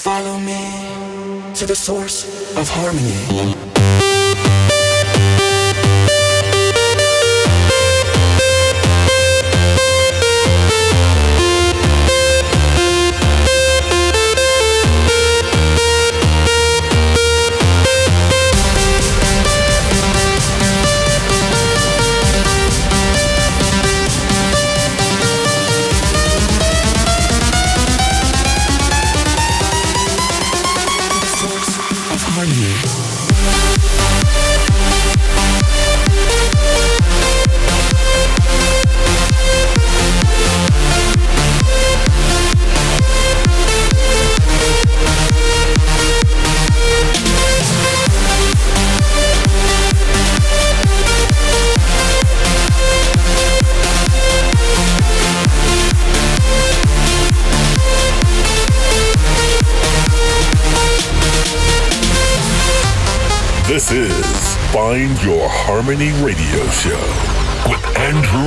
Follow me to the source of harmony. Harmony Radio Show with Andrew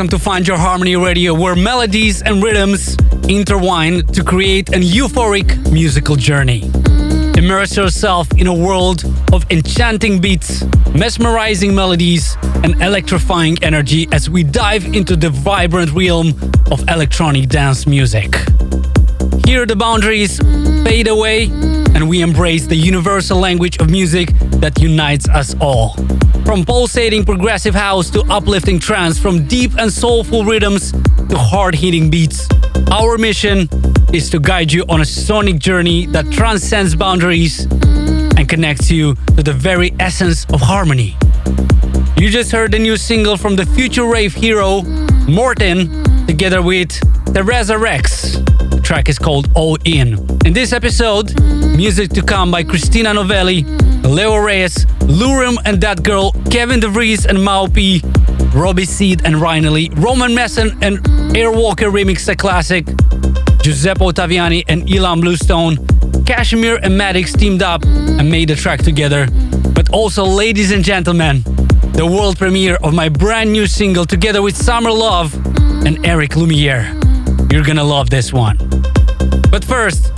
Welcome to Find Your Harmony Radio, where melodies and rhythms intertwine to create an euphoric musical journey. Immerse yourself in a world of enchanting beats, mesmerizing melodies, and electrifying energy as we dive into the vibrant realm of electronic dance music. Here, the boundaries fade away, and we embrace the universal language of music that unites us all. From pulsating progressive house to uplifting trance, from deep and soulful rhythms to hard hitting beats, our mission is to guide you on a sonic journey that transcends boundaries and connects you to the very essence of harmony. You just heard the new single from the future rave hero, Morten, together with Theresa Rex. The track is called All In. In this episode, music to come by Christina Novelli, Leo Reyes, LÜRUM and That Girl, Kevin de Vries and Mau P, Robbie Seed and Rinaly, Roman Messon and Airwalker remix a classic, Giuseppe Ottaviani and Ilan Bluestone, Cashmere and Maddox teamed up and made a track together. But also, ladies and gentlemen, the world premiere of my brand new single together with SMR LVE and Eric Lumiere. You're gonna love this one. But first,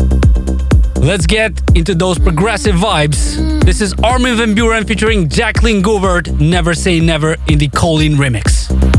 let's get into those progressive vibes. This is Armin van Buuren featuring Jacqueline Govaert, Never Say Never in the Colyn remix.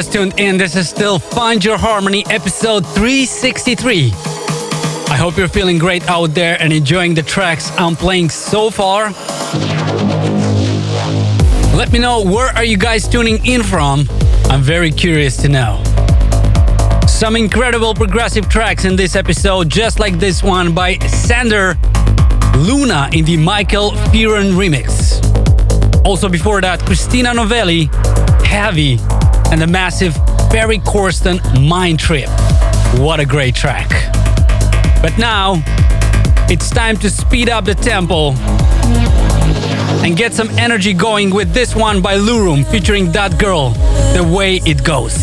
Just tuned in, this is still Find Your Harmony episode 363. I hope you're feeling great out there and enjoying the tracks I'm playing so far. Let me know where are you guys tuning in from? I'm very curious to know. Some incredible progressive tracks in this episode, just like this one by SENDR Luna in the Michael Fearon remix. Also before that, Christina Novelli, Heavy, and the massive Ferry Corsten Mind Trip. What a great track. But now, it's time to speed up the tempo and get some energy going with this one by LÜRUM featuring that girl, The Way It Goes.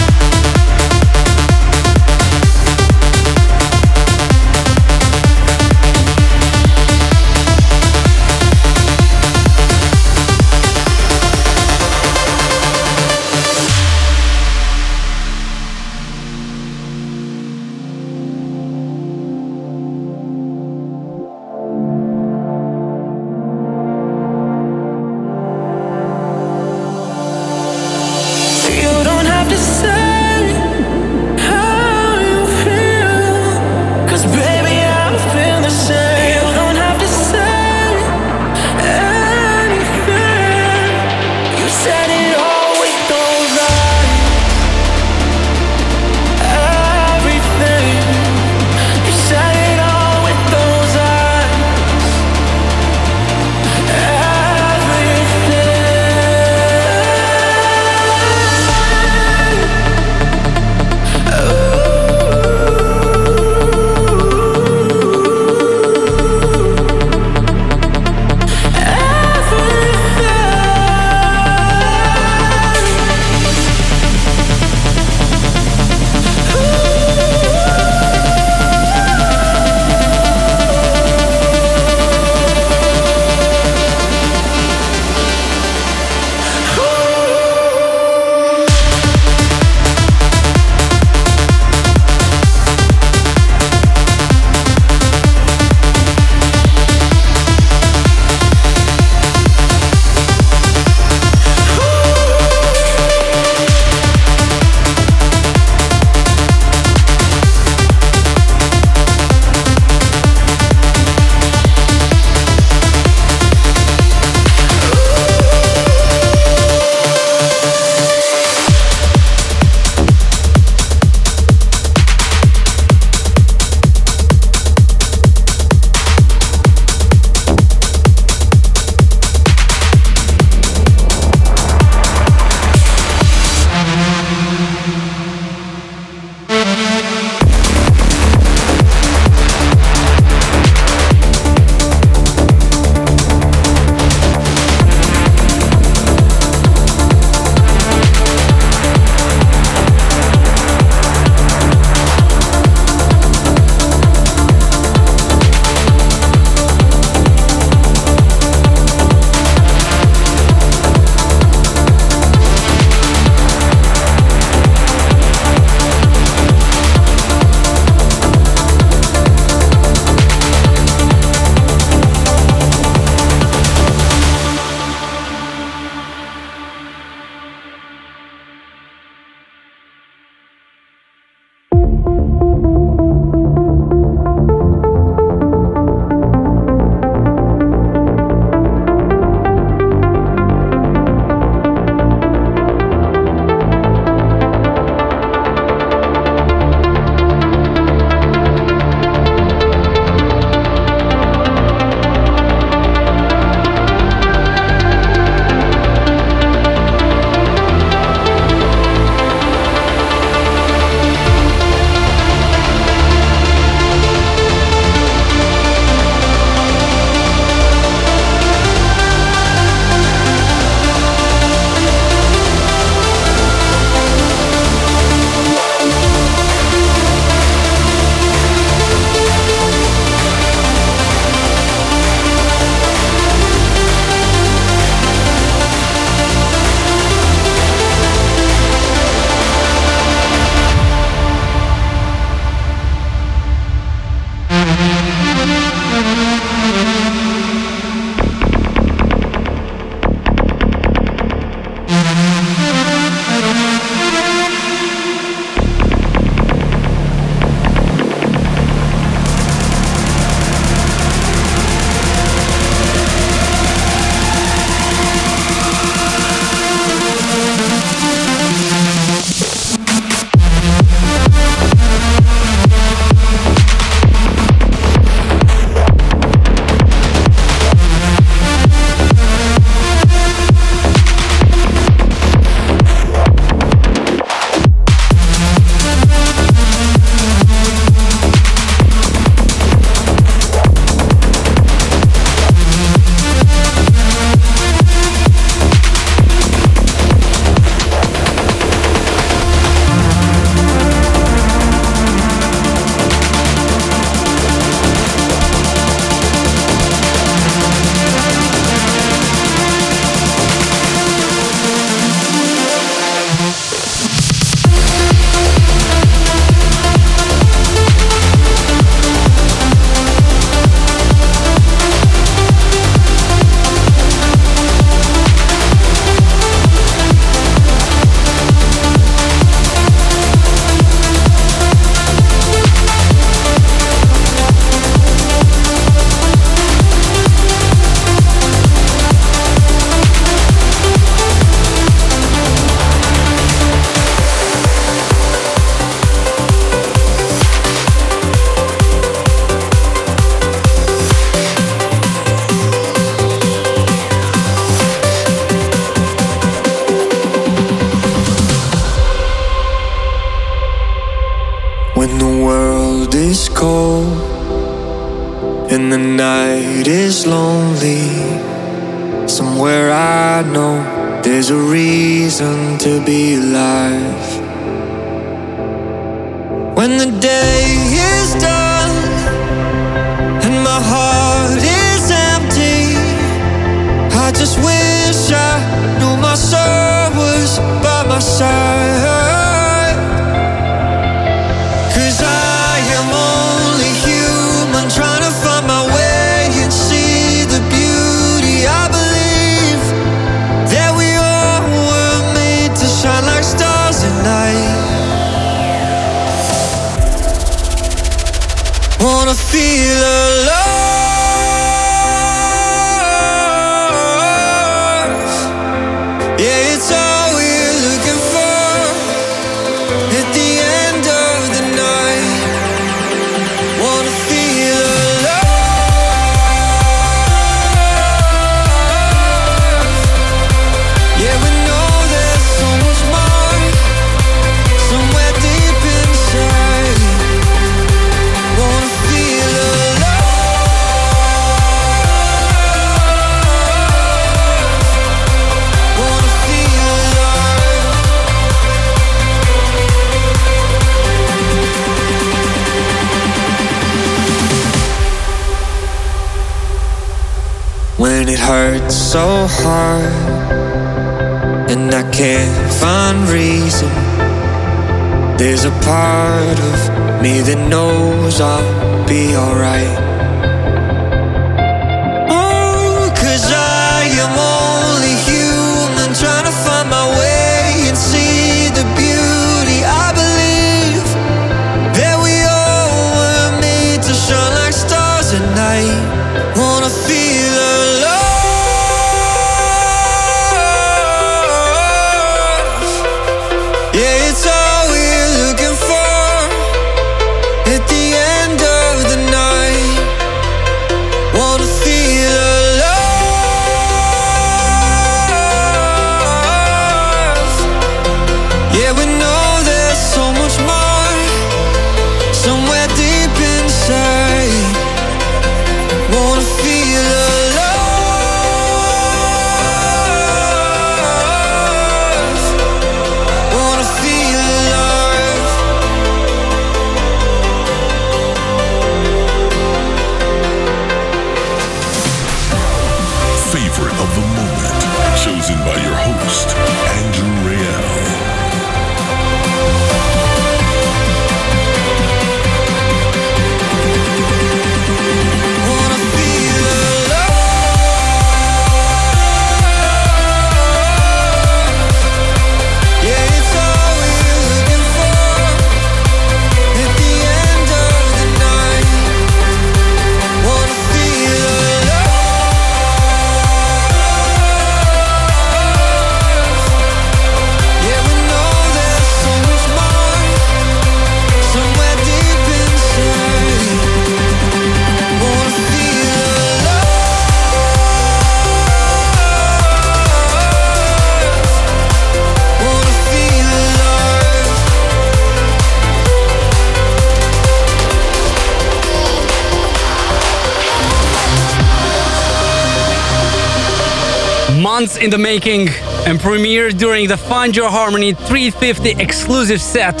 In the making and premiered during the Find Your Harmony 350 exclusive set.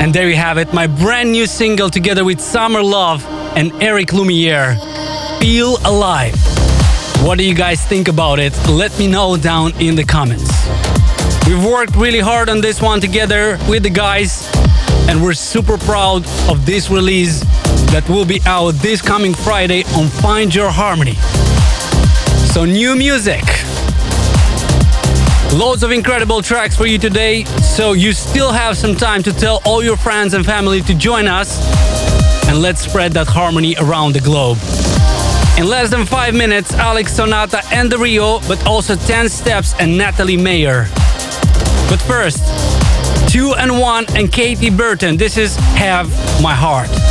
And there you have it, my brand new single together with SMR LVE and Eric Lumiere, Feel Alive. What do you guys think about it? Let me know down in the comments. We've worked really hard on this one together with the guys, and we're super proud of this release that will be out this coming Friday on Find Your Harmony. So, new music Loads of incredible tracks for you today, so you still have some time to tell all your friends and family to join us and let's spread that harmony around the globe. In less than five minutes, Alex Sonata and TheRio, but also Tensteps and Natalie Major. But first, Two&One and Cathy Burton. This is Have My Heart.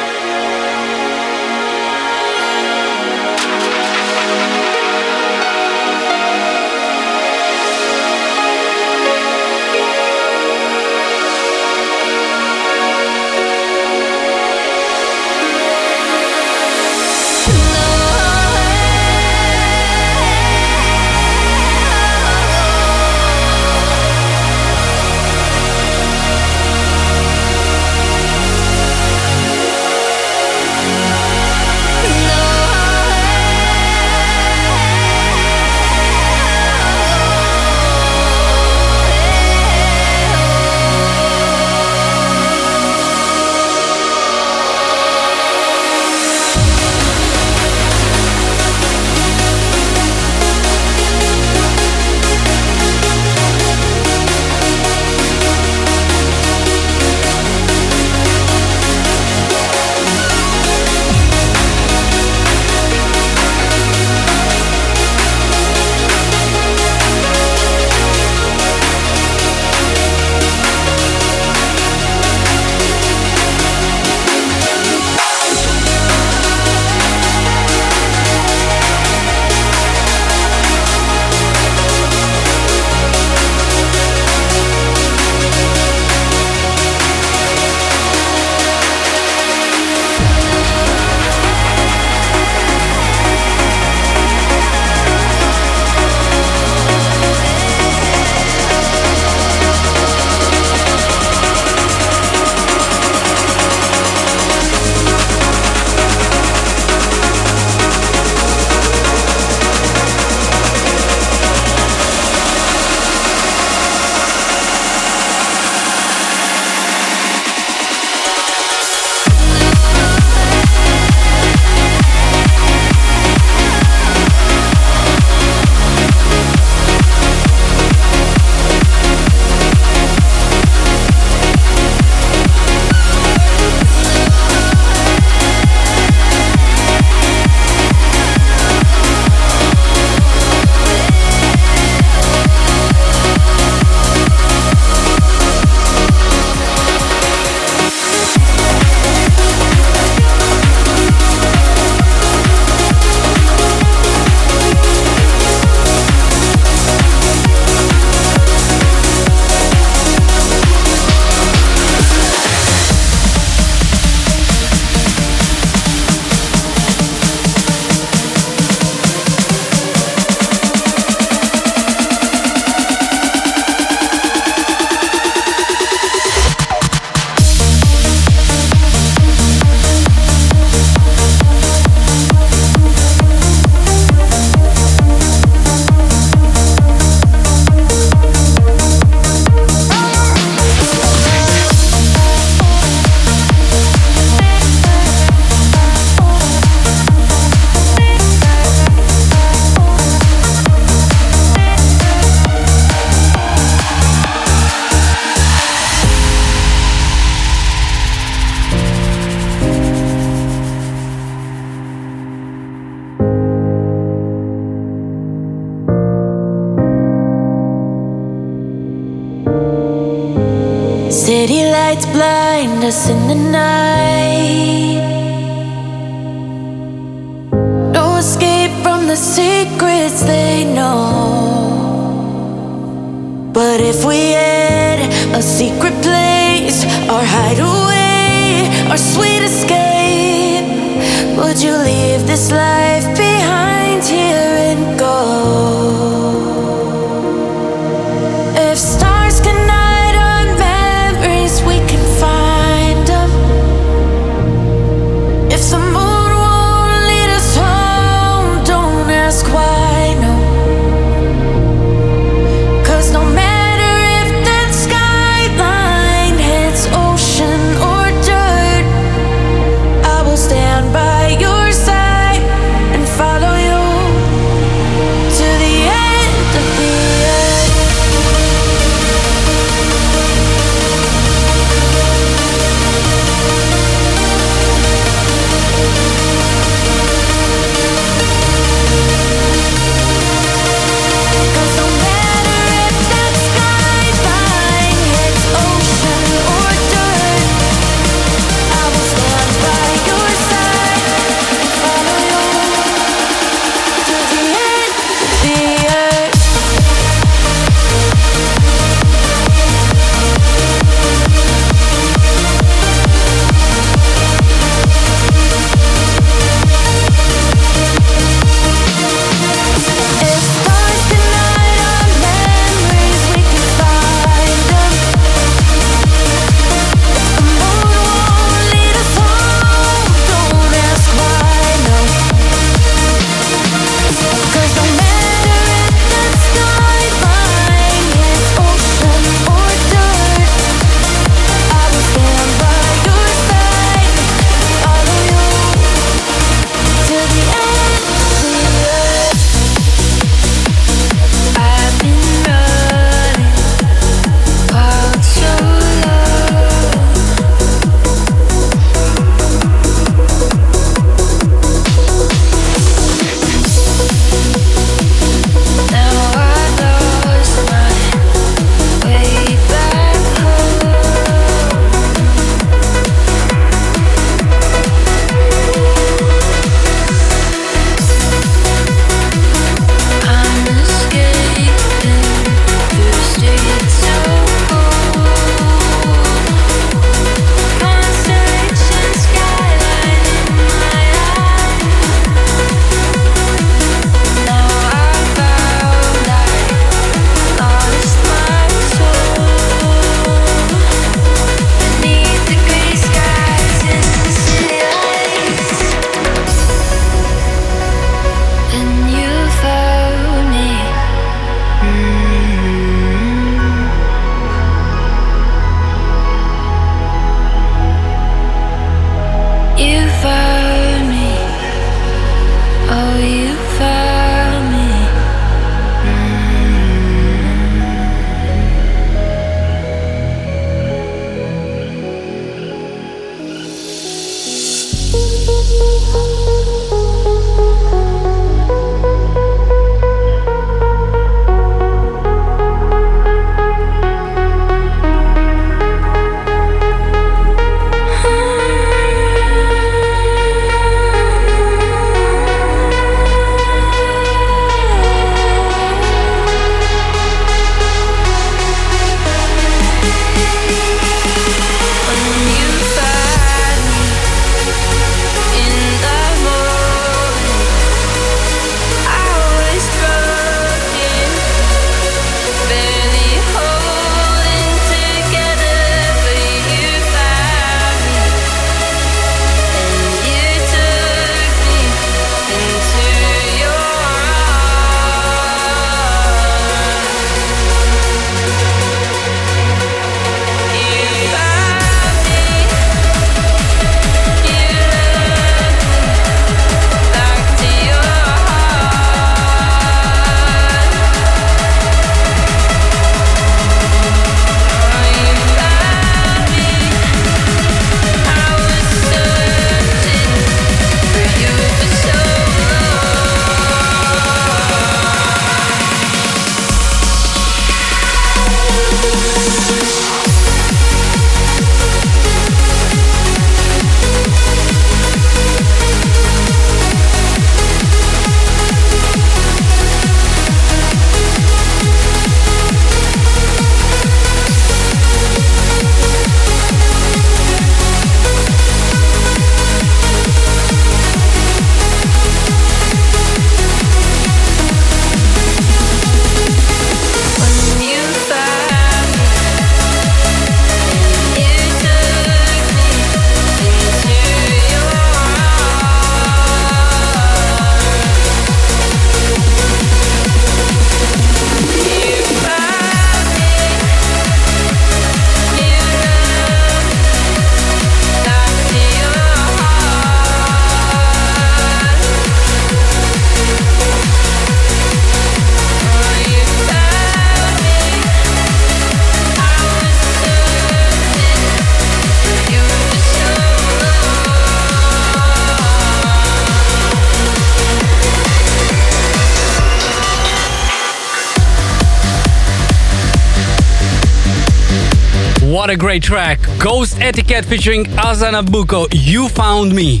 What a great track. Ghost Etiquette featuring Aza Nabuko. You found me.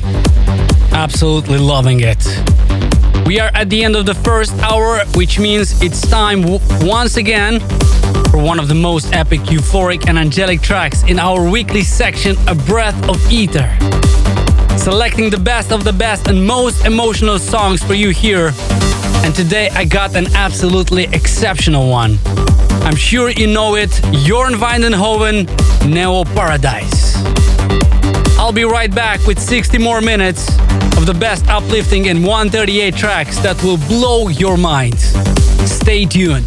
Absolutely loving it. We are at the end of the first hour, which means it's time once again for one of the most epic, euphoric, and angelic tracks in our weekly section, A Breath of Aether. Selecting the best of the best and most emotional songs for you here. And today I got an absolutely exceptional one. I'm sure you know it, Jorn Van Deynhoven, Neo Paradise. I'll be right back with 60 more minutes of the best uplifting and 138 tracks that will blow your mind. Stay tuned.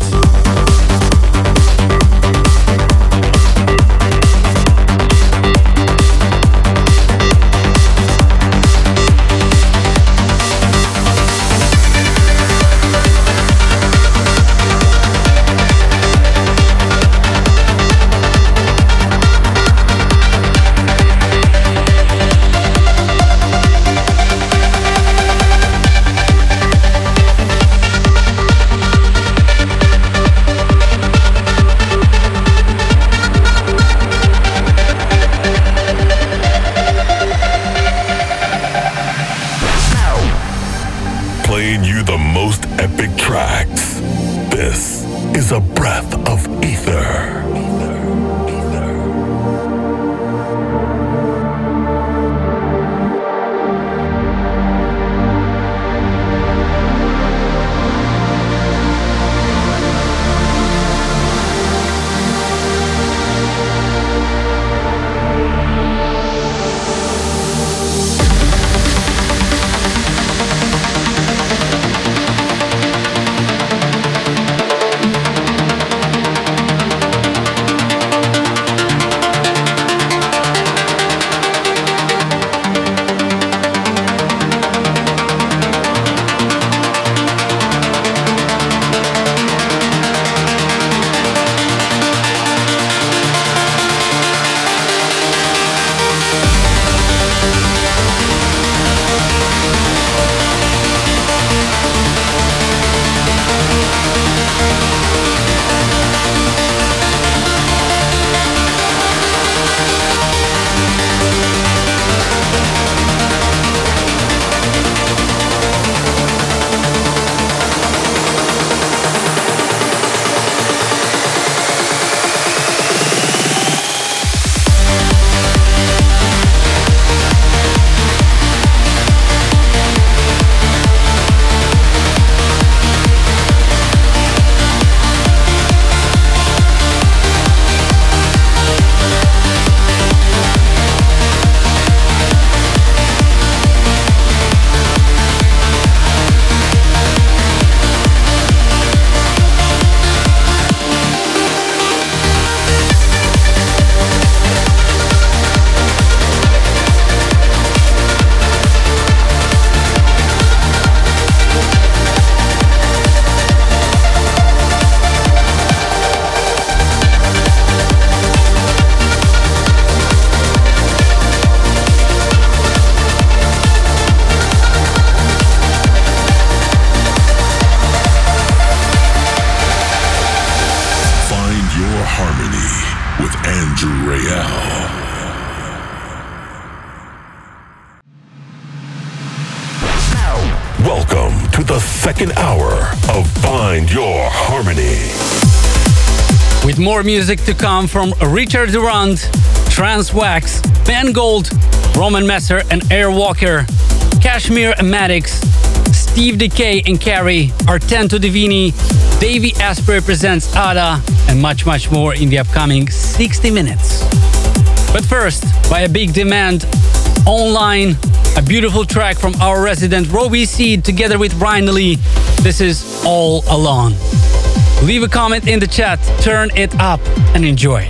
Andrew Welcome to the second hour of Find Your Harmony. With more music to come from Richard Durand, Transwax, Ben Gold, Roman Messer and Airwalker, Kashmir and Maddox, Steve Dekay and Cari, Artento Divini, Davey Asprey presents Ada, and much, much more in the upcoming 60 minutes. But first, by a big demand, online, a beautiful track from our resident Robbie Seed together with Rinaly. This is All Alone. Leave a comment in the chat, turn it up, and enjoy.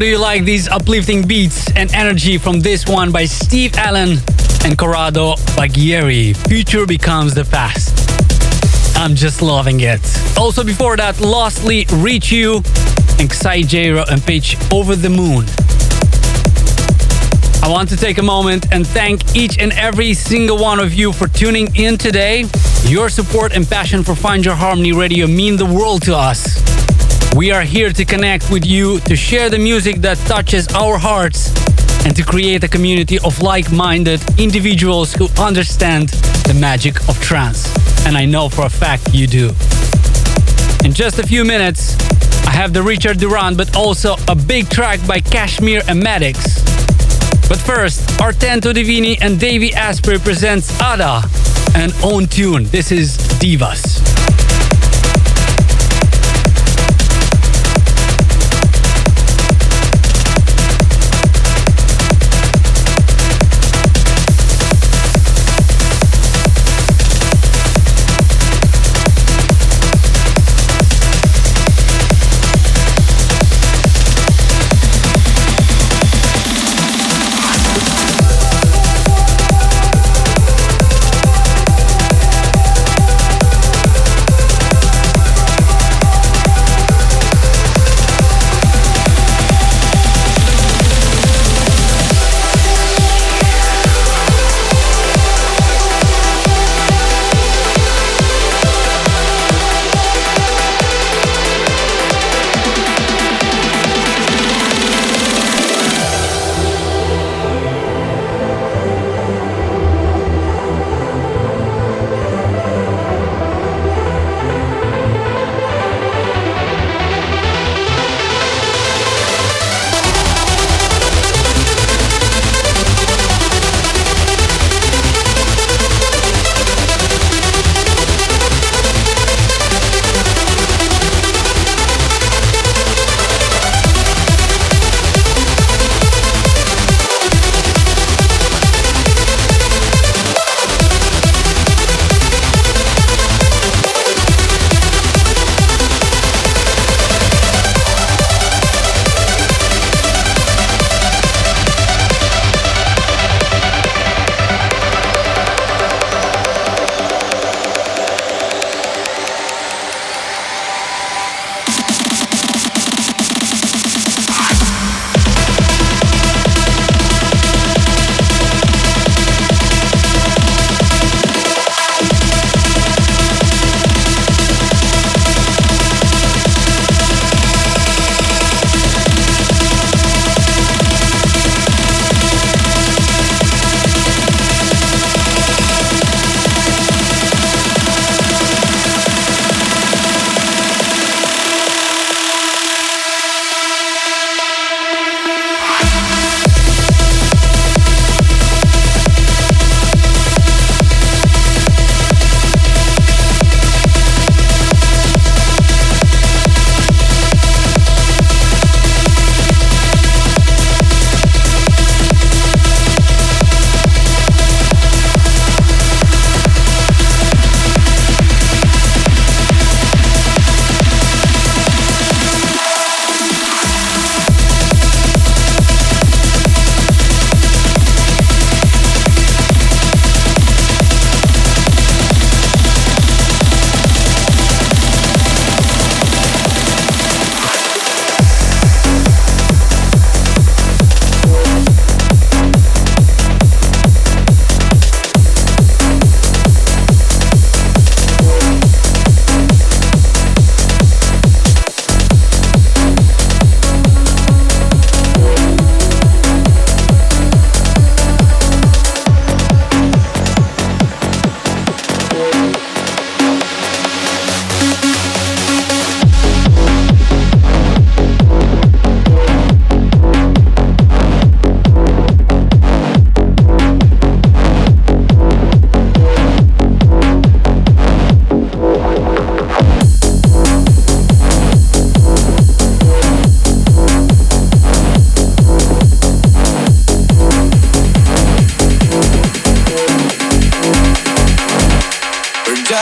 Do you like these uplifting beats and energy from this one by Steve Allen and Corrado Baggieri? Future becomes the past. I'm just loving it. Also before that, Lostly, Reach You, and XiJaro and Pitch Over the Moon. I want to take a moment and thank each and every single one of you for tuning in today. Your support and passion for Find Your Harmony Radio mean the world to us. We are here to connect with you, to share the music that touches our hearts, and to create a community of like minded individuals who understand the magic of trance. And I know for a fact you do. In just a few minutes, I have the Richard Durand, but also a big track by Kashmir and Maddox. But first, Artento Divini and Davey Asprey presents Ada, an onTune. This is Divas.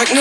Every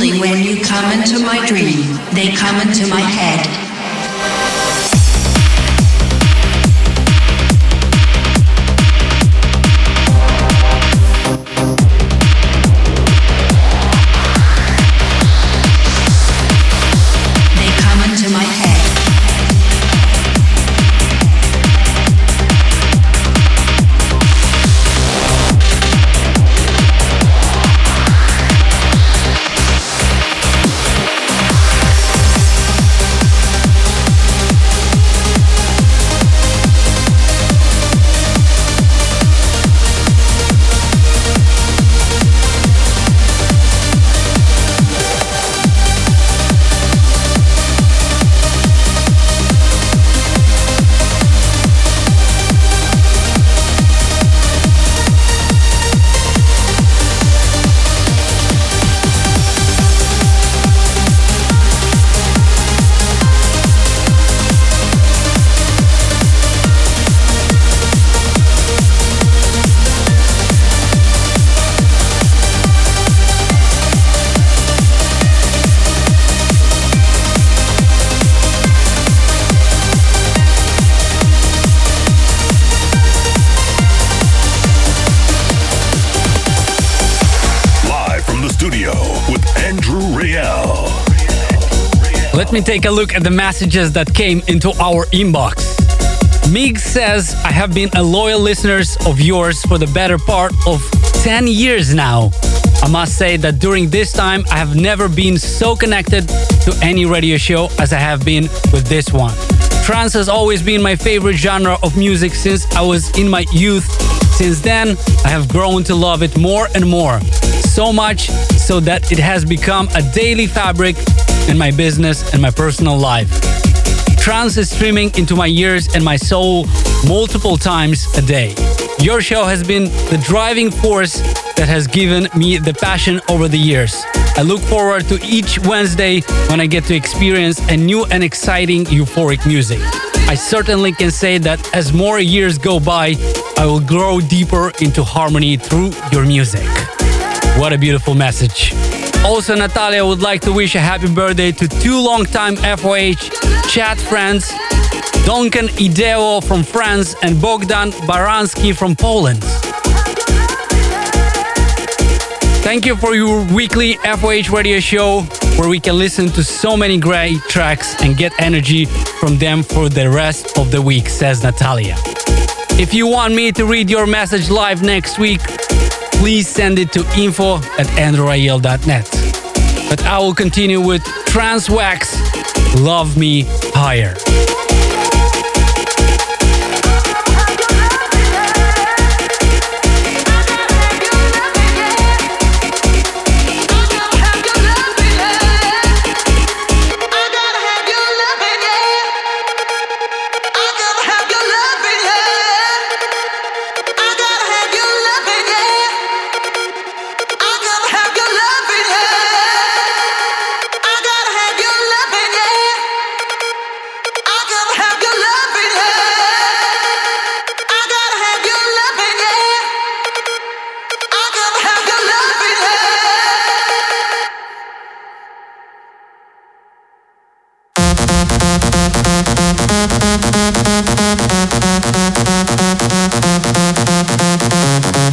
only when you come into my dream, they come into my head. Me take a look at the messages that came into our inbox. Mig says, I have been a loyal listener of yours for the better part of 10 years now. I must say that during this time, I have never been so connected to any radio show as I have been with this one. Trance has always been my favorite genre of music since I was in my youth. Since then, I have grown to love it more and more. So much so that it has become a daily fabric in my business and my personal life. Trance is streaming into my ears and my soul multiple times a day. Your show has been the driving force that has given me the passion over the years. I look forward to each Wednesday when I get to experience a new and exciting euphoric music. I certainly can say that as more years go by, I will grow deeper into harmony through your music. What a beautiful message. Also, Natalia would like to wish a happy birthday to two longtime FOH chat friends, Duncan Ideo from France and Bogdan Baranski from Poland. Thank you for your weekly FOH radio show where we can listen to so many great tracks and get energy from them for the rest of the week, says Natalia. If you want me to read your message live next week, please send it to info at android.net. But I will continue with Transwax Love Me Higher. Thank you.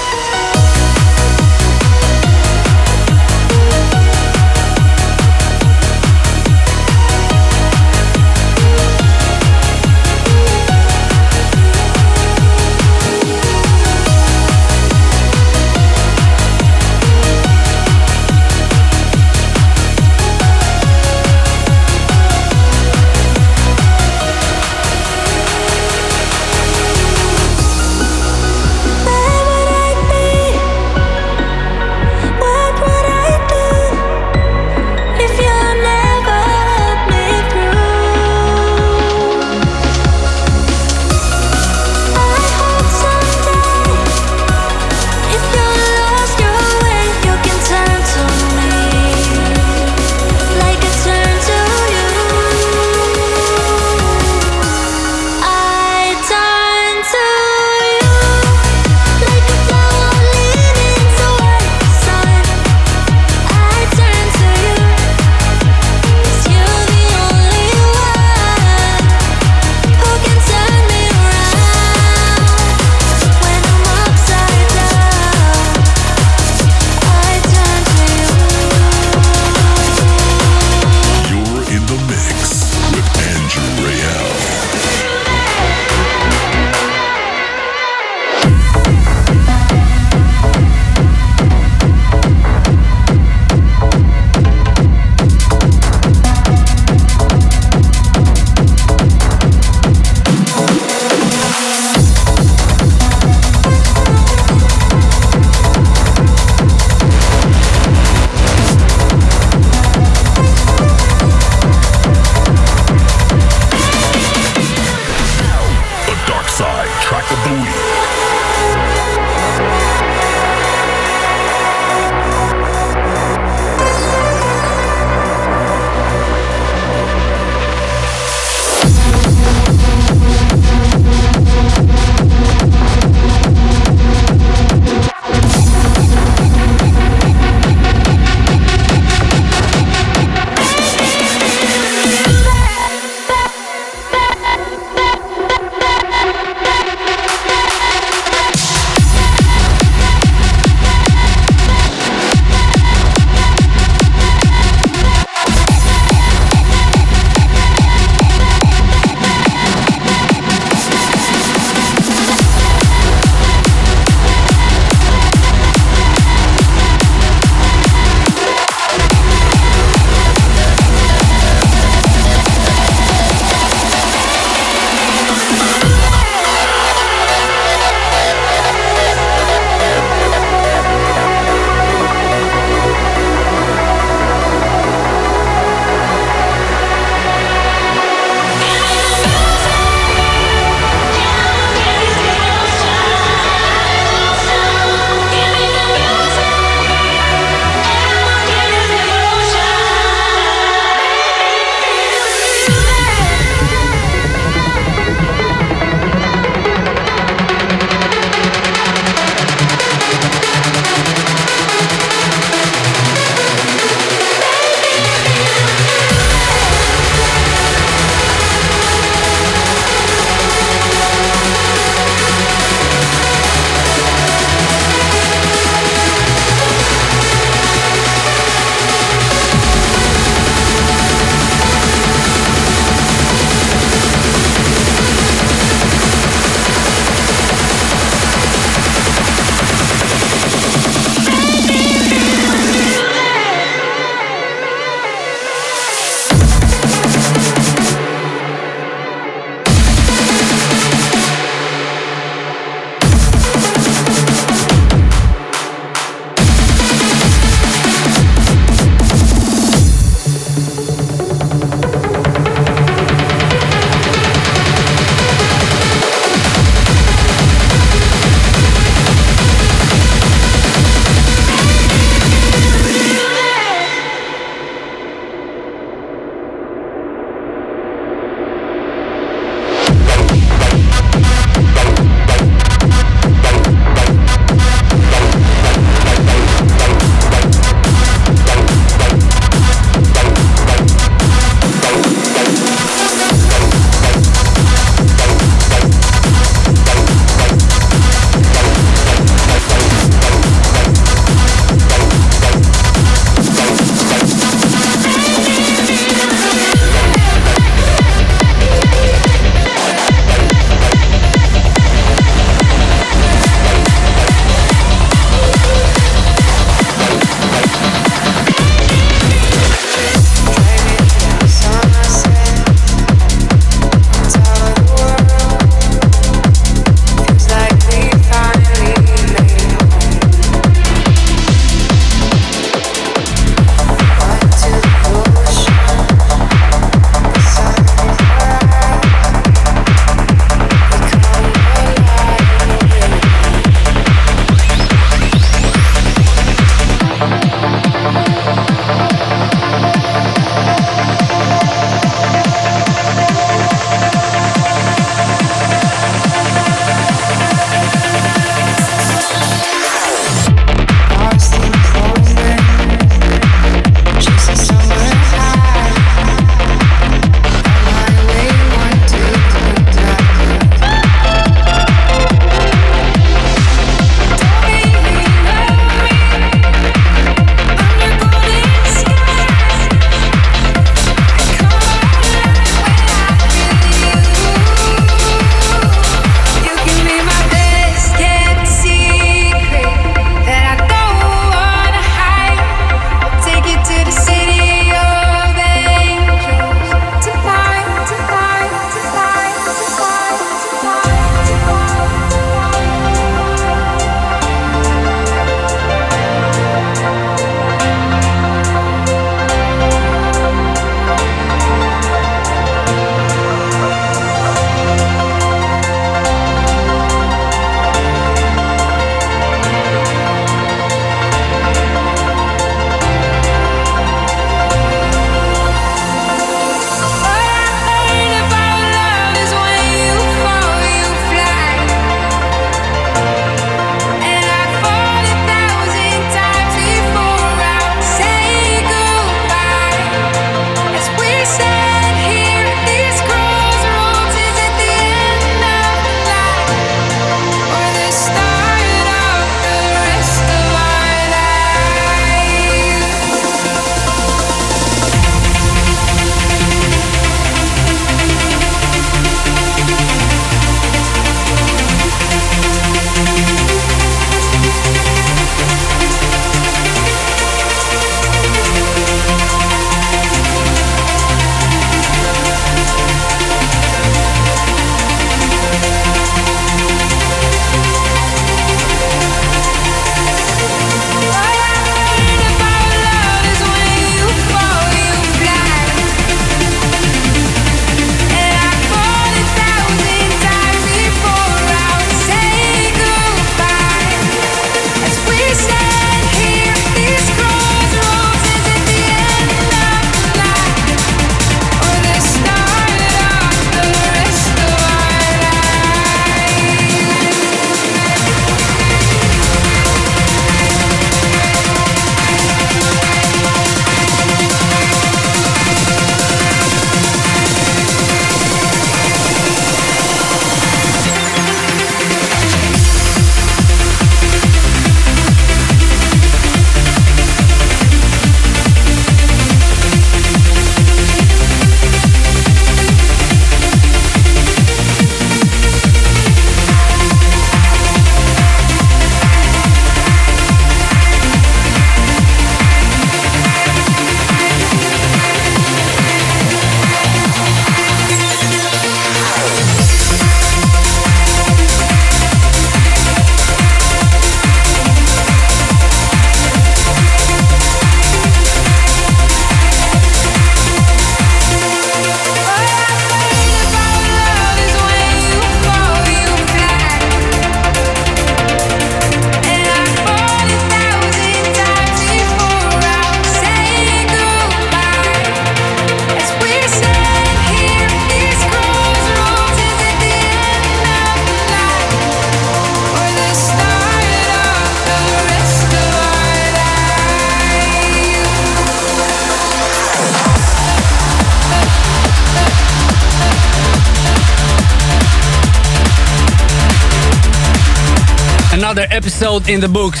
Episode in the books.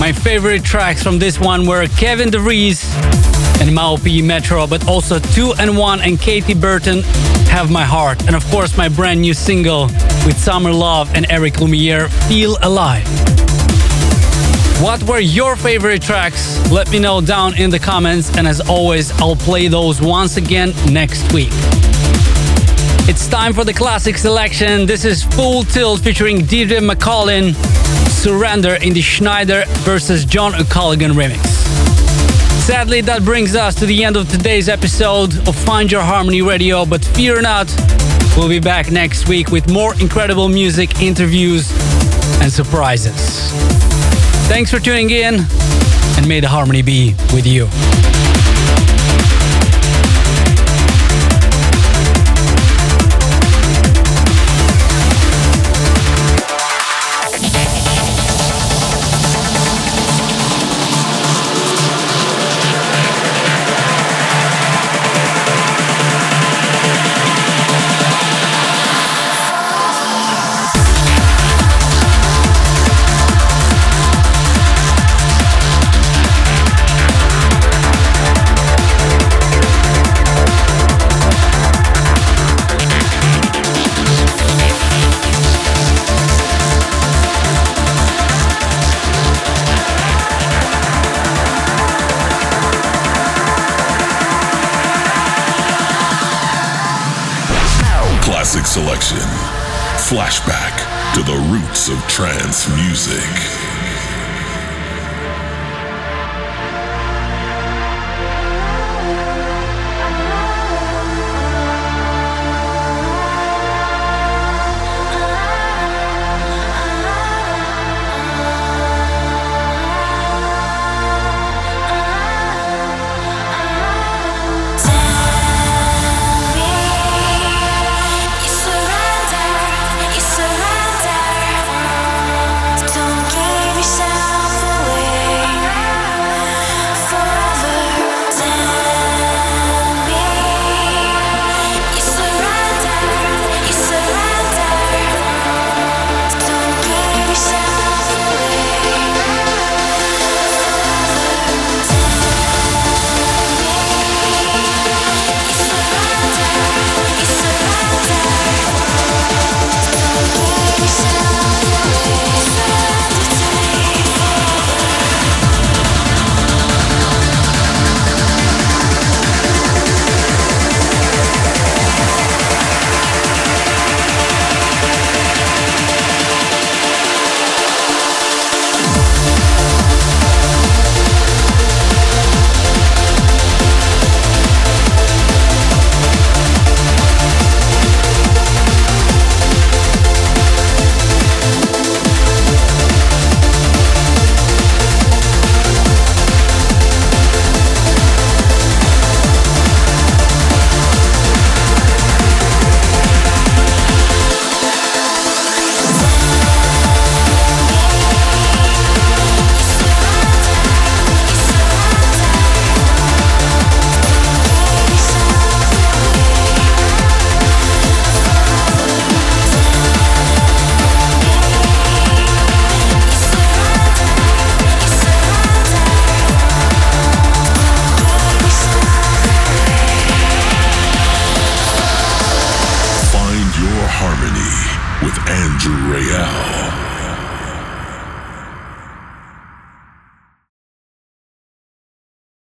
My favorite tracks from this one were Kevin de Vries and Mau P Metro, but also Two&One and Cathy Burton Have My Heart. And of course, my brand new single with SMR LVE and Eric Lumiere, Feel Alive. What were your favorite tracks? Let me know down in the comments, and as always, I'll play those once again next week. It's time for the classic selection. This is Full Tilt featuring DJ McCollin, Surrender in the Sneijder versus John O'Callaghan remix. Sadly, that brings us to the end of today's episode of Find Your Harmony Radio, but fear not, we'll be back next week with more incredible music, interviews, and surprises. Thanks for tuning in, and may the harmony be with you.